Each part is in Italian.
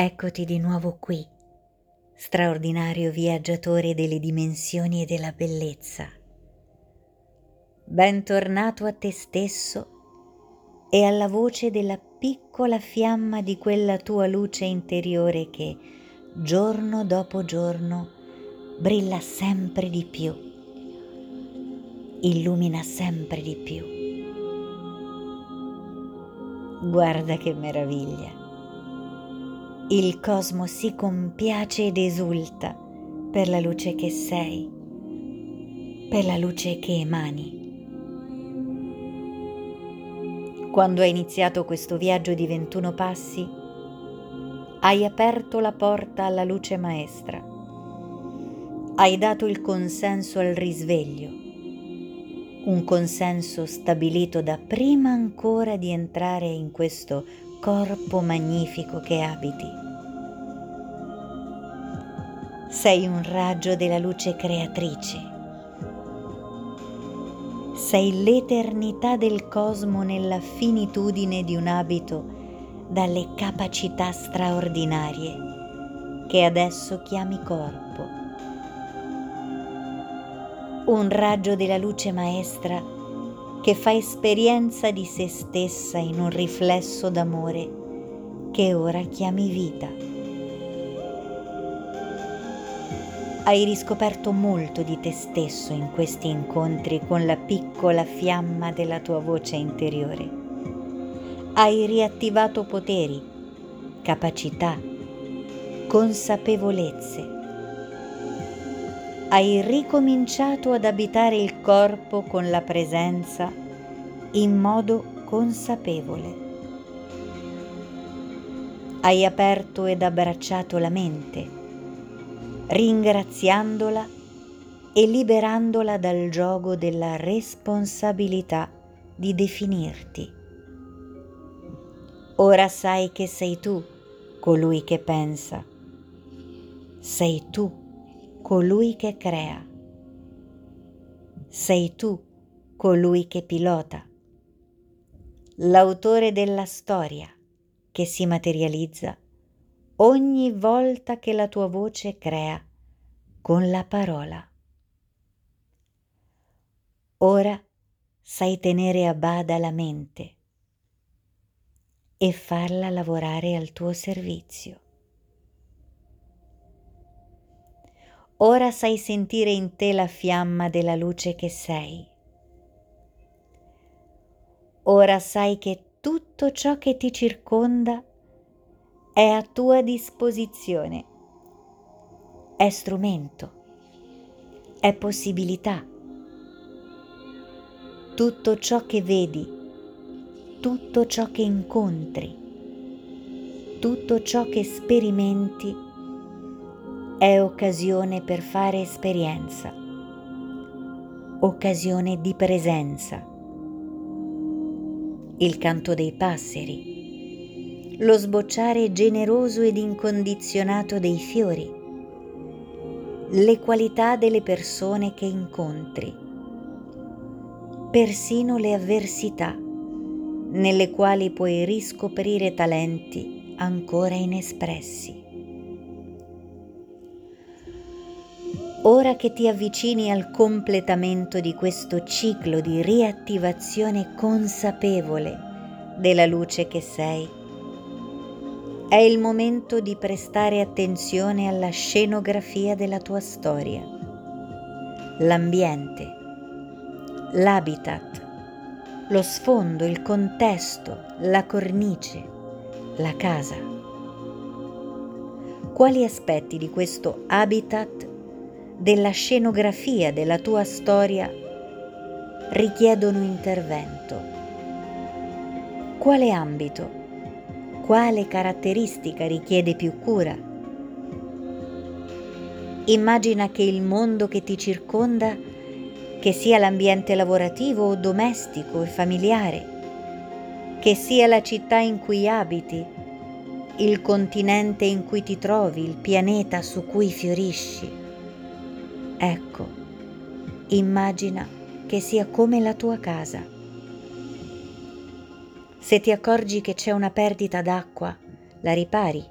Eccoti di nuovo qui, straordinario viaggiatore delle dimensioni e della bellezza. Bentornato a te stesso e alla voce della piccola fiamma di quella tua luce interiore che, giorno dopo giorno, brilla sempre di più, illumina sempre di più. Guarda che meraviglia! Il cosmo si compiace ed esulta per la luce che sei, per la luce che emani. Quando hai iniziato questo viaggio di 21 passi, hai aperto la porta alla luce maestra, hai dato il consenso al risveglio, un consenso stabilito da prima ancora di entrare in questo corpo magnifico che abiti. Sei un raggio della luce creatrice. Sei l'eternità del cosmo nella finitudine di un abito dalle capacità straordinarie che adesso chiami corpo. Un raggio della luce maestra che fa esperienza di se stessa in un riflesso d'amore che ora chiami vita. Hai riscoperto molto di te stesso in questi incontri con la piccola fiamma della tua voce interiore. Hai riattivato poteri, capacità, consapevolezze hai ricominciato ad abitare il corpo con la presenza in modo consapevole. Hai aperto ed abbracciato la mente, ringraziandola e liberandola dal gioco della responsabilità di definirti. Ora sai che sei tu colui che pensa, sei tu colui che crea. Sei tu colui che pilota, l'autore della storia che si materializza ogni volta che la tua voce crea con la parola. Ora sai tenere a bada la mente e farla lavorare al tuo servizio. Ora sai sentire in te la fiamma della luce che sei. Ora sai che tutto ciò che ti circonda è a tua disposizione, è strumento, è possibilità. Tutto ciò che vedi, tutto ciò che incontri, tutto ciò che sperimenti è occasione per fare esperienza, occasione di presenza. Il canto dei passeri, lo sbocciare generoso ed incondizionato dei fiori, le qualità delle persone che incontri, persino le avversità nelle quali puoi riscoprire talenti ancora inespressi. Ora che ti avvicini al completamento di questo ciclo di riattivazione consapevole della luce che sei, è il momento di prestare attenzione alla scenografia della tua storia, l'ambiente, l'habitat, lo sfondo, il contesto, la cornice, la casa. Quali aspetti di questo habitat della scenografia della tua storia richiedono intervento. Quale ambito, quale caratteristica richiede più cura? Immagina che il mondo che ti circonda, che sia l'ambiente lavorativo o domestico e familiare, che sia la città in cui abiti, il continente in cui ti trovi, il pianeta su cui fiorisci, Ecco, immagina che sia come la tua casa. Se ti accorgi che c'è una perdita d'acqua, la ripari,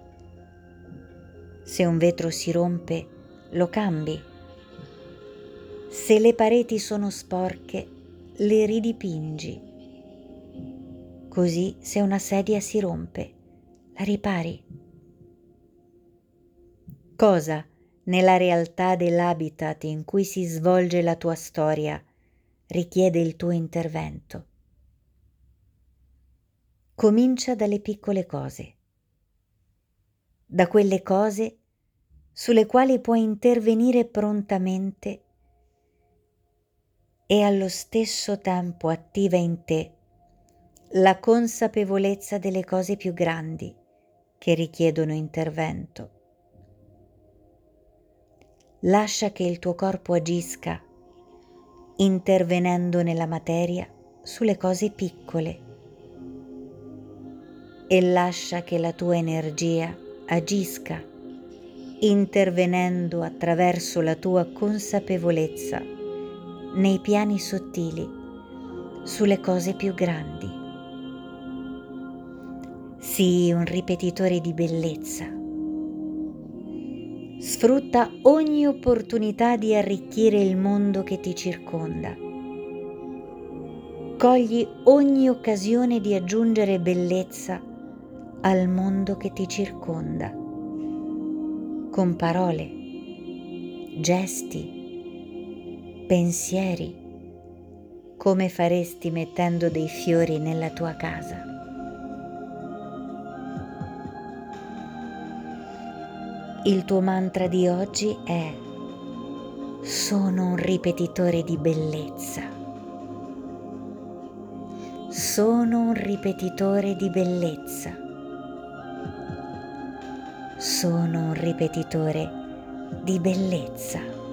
Se un vetro si rompe, lo cambi. Se le pareti sono sporche, le ridipingi. Così se una sedia si rompe, la ripari. Cosa nella realtà dell'habitat in cui si svolge la tua storia richiede il tuo intervento? Comincia dalle piccole cose, da quelle cose sulle quali puoi intervenire prontamente e allo stesso tempo attiva in te la consapevolezza delle cose più grandi che richiedono intervento. Lascia che il tuo corpo agisca intervenendo nella materia sulle cose piccole e lascia che la tua energia agisca intervenendo attraverso la tua consapevolezza nei piani sottili sulle cose più grandi. Sii un ripetitore di bellezza. Sfrutta ogni opportunità di arricchire il mondo che ti circonda. Cogli ogni occasione di aggiungere bellezza al mondo che ti circonda, con parole, gesti, pensieri, come faresti mettendo dei fiori nella tua casa. Il tuo mantra di oggi è sono un ripetitore di bellezza. Sono un ripetitore di bellezza. Sono un ripetitore di bellezza.